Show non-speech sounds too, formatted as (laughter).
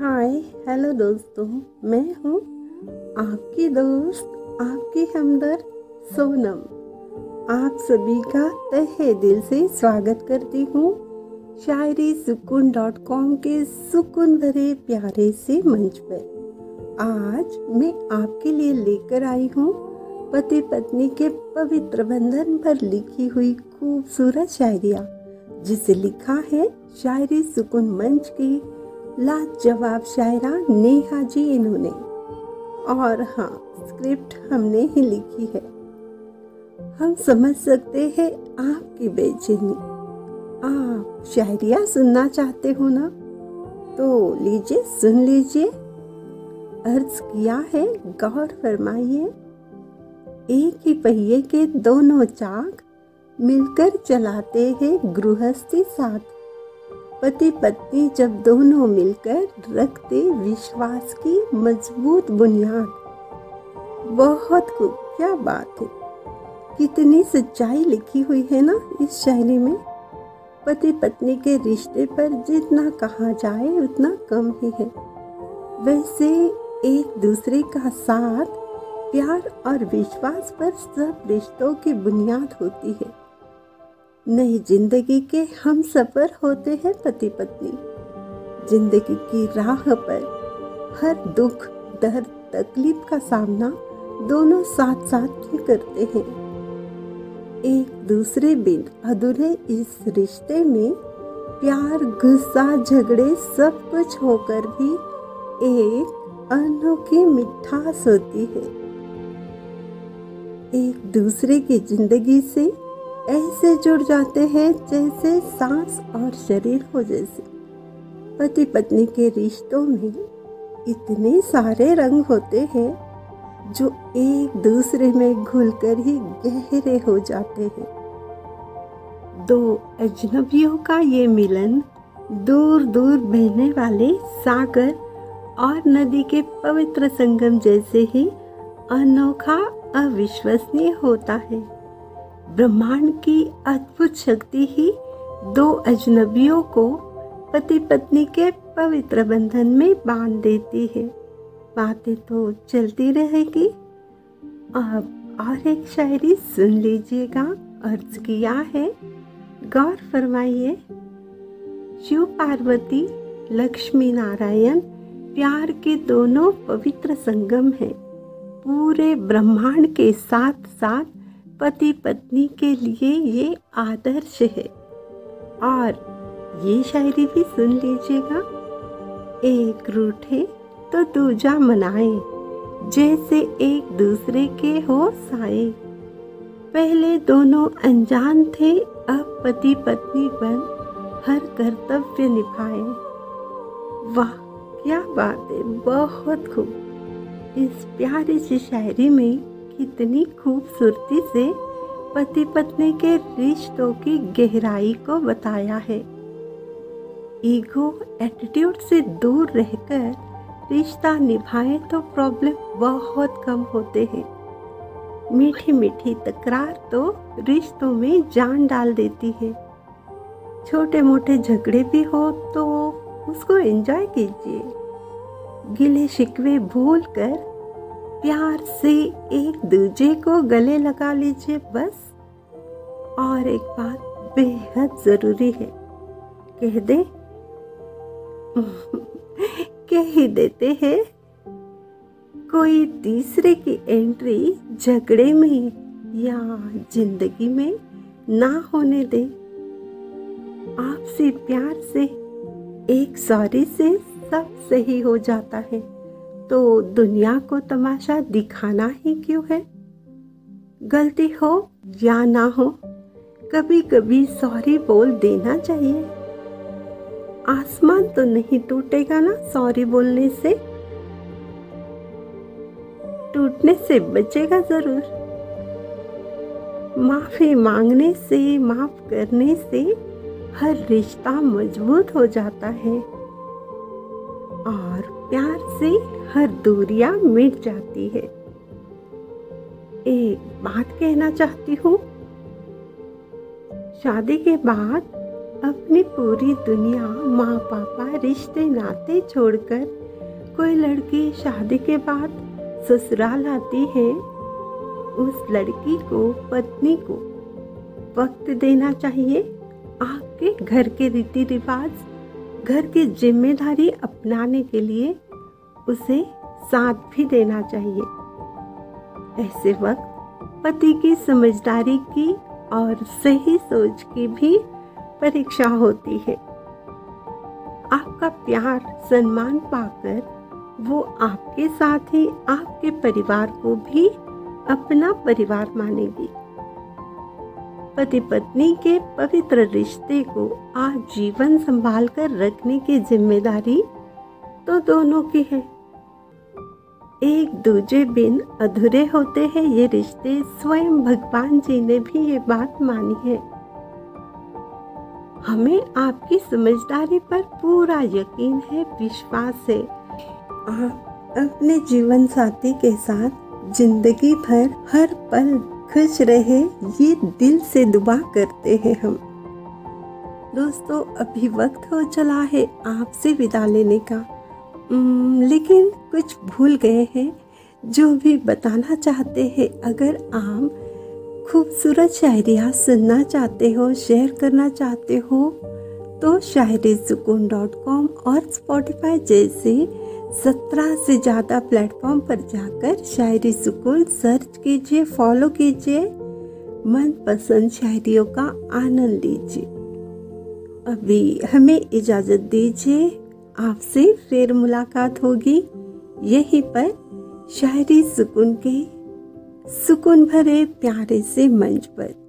हाय, hello दोस्तों, मैं हूँ आपकी दोस्त, आपकी हमदर्द सोनम। आप सभी का तहे दिल से स्वागत करती हूँ। शायरी सुकून डॉट कॉम के सुकून भरे प्यारे से मंच पर। आज मैं आपके लिए लेकर आई हूँ पति पत्नी के पवित्र बंधन पर लिखी हुई खूबसूरत शायरिया, जिसे लिखा है शायरी सुकून मंच की लाजवाब शायरा नेहा जी इन्होंने। और हाँ स्क्रिप्ट हमने ही लिखी है। हम समझ सकते हैं आपकी बेचैनी। आप शायरिया सुनना चाहते हो ना? तो लीजिए, सुन लीजिए। अर्ज़ किया है, गौर फरमाइए। एक ही पहिए के दोनों चाक मिलकर चलाते हैं गृहस्थी साथ। पति पत्नी जब दोनों मिलकर रखते विश्वास की मज़बूत बुनियाद। बहुत खूब क्या बात है। कितनी सच्चाई लिखी हुई है ना इस शायरी में। पति पत्नी के रिश्ते पर जितना कहा जाए उतना कम ही है। वैसे एक दूसरे का साथ, प्यार और विश्वास पर सब रिश्तों की बुनियाद होती है। नई ज़िंदगी के हम सफ़र होते हैं पति पत्नी ज़िंदगी की राह पर हर दुख, दर्द, तकलीफ़ का सामना दोनों साथ साथ ही करते हैं। एक दूसरे बिन अधूरे इस रिश्ते में प्यार, गुस्सा, झगड़े सब कुछ होकर भी एक अनोखी मिठास होती है। एक दूसरे की ज़िंदगी से ऐसे जुड़ जाते हैं जैसे सांस और शरीर हो जैसे। पति पत्नी के रिश्तों में इतने सारे रंग होते हैं जो एक दूसरे में घुलकर ही गहरे हो जाते हैं। दो अजनबियों का ये मिलन दूर दूर बहने वाले सागर और नदी के पवित्र संगम जैसे ही अनोखा अविश्वसनीय होता है। ब्रह्मांड की अद्भुत शक्ति ही दो अजनबियों को पति पत्नी के पवित्र बंधन में बाँध देती है। बातें तो चलती रहेगी। अब और एक शायरी सुन लीजिएगा। अर्ज़ किया है, गौर फरमाइए, शिव पार्वती, लक्ष्मी नारायण, प्यार के दोनों पवित्र संगम हैं। पूरे ब्रह्मांड के साथ साथ पति पत्नी के लिए ये आदर्श है। और ये शायरी भी सुन लीजिएगा। एक रूठे तो दूजा मनाए, जैसे एक दूसरे के हो साए पहले दोनों अनजान थे, अब पति पत्नी बन हर कर्तव्य निभाए। वाह, क्या बात है बहुत खूब। इस प्यारी सी शायरी में कितनी खूबसूरती से पति पत्नी के रिश्तों की गहराई को बताया है। ईगो, एटीट्यूड से दूर रहकर रिश्ता निभाए तो प्रॉब्लम बहुत कम होते हैं। मीठी मीठी तकरार तो रिश्तों में जान डाल देती है। छोटे मोटे झगड़े भी हो तो उसको एंजॉय कीजिए। गिले शिकवे भूल कर प्यार से एक दूजे को गले लगा लीजिए बस। और एक बात बेहद ज़रूरी है, कह दे, (laughs) कह ही देते हैं, कोई तीसरे की एंट्री झगड़े में या ज़िंदगी में ना होने दे। आपसे प्यार से एक सॉरी से सब सही हो जाता है। तो दुनिया को तमाशा दिखाना ही क्यों है? गलती हो या ना हो कभी कभी सॉरी बोल देना चाहिए। आसमान तो नहीं टूटेगा ना सॉरी बोलने से? टूटने से बचेगा ज़रूर। माफ़ी मांगने से, माफ़ करने से हर रिश्ता मज़बूत हो जाता है। और प्यार से हर दूरियाँ मिट जाती है। एक बात कहना चाहती हूँ। शादी के बाद अपनी पूरी दुनिया माँ पापा रिश्ते, नाते छोड़कर कोई लड़की शादी के बाद ससुराल आती है, उस लड़की को, पत्नी को वक्त देना चाहिए। आपके घर के रीति रिवाज घर की ज़िम्मेदारी अपनाने के लिए उसे साथ भी देना चाहिए। ऐसे वक्त पति की समझदारी की और सही सोच की भी परीक्षा होती है। आपका प्यार, सम्मान पाकर वो आपके साथ ही आपके परिवार को भी अपना परिवार मानेगी। पति पत्नी के पवित्र रिश्ते को आजीवन संभाल कर रखने की ज़िम्मेदारी तो दोनों की है। एक दूजे बिन अधूरे होते हैं, ये रिश्ते स्वयं भगवान जी ने भी ये बात मानी है। हमें आपकी समझदारी पर पूरा यकीन है, विश्वास है। आप अपने जीवन साथी के साथ ज़िंदगी भर हर पल खुश रहे, ये दिल से दुआ करते हैं हम। दोस्तों, अभी वक्त हो चला है आपसे विदा लेने का। लेकिन कुछ भूल गए हैं। जो भी बताना चाहते हैं, अगर आप खूबसूरत शायरिया सुनना चाहते हो, शेयर करना चाहते हो तो शायरी सुकून डॉट कॉम और स्पॉटिफाई जैसे सत्रह से ज़्यादा प्लेटफॉर्म पर जाकर शायरी सुकून सर्च कीजिए फॉलो कीजिए। मन पसंद शायरियों का आनंद लीजिए। अभी हमें इजाज़त दीजिए, आपसे फिर मुलाकात होगी। यहीं पर शायरी सुकून के, सुकून भरे प्यारे से मंच पर।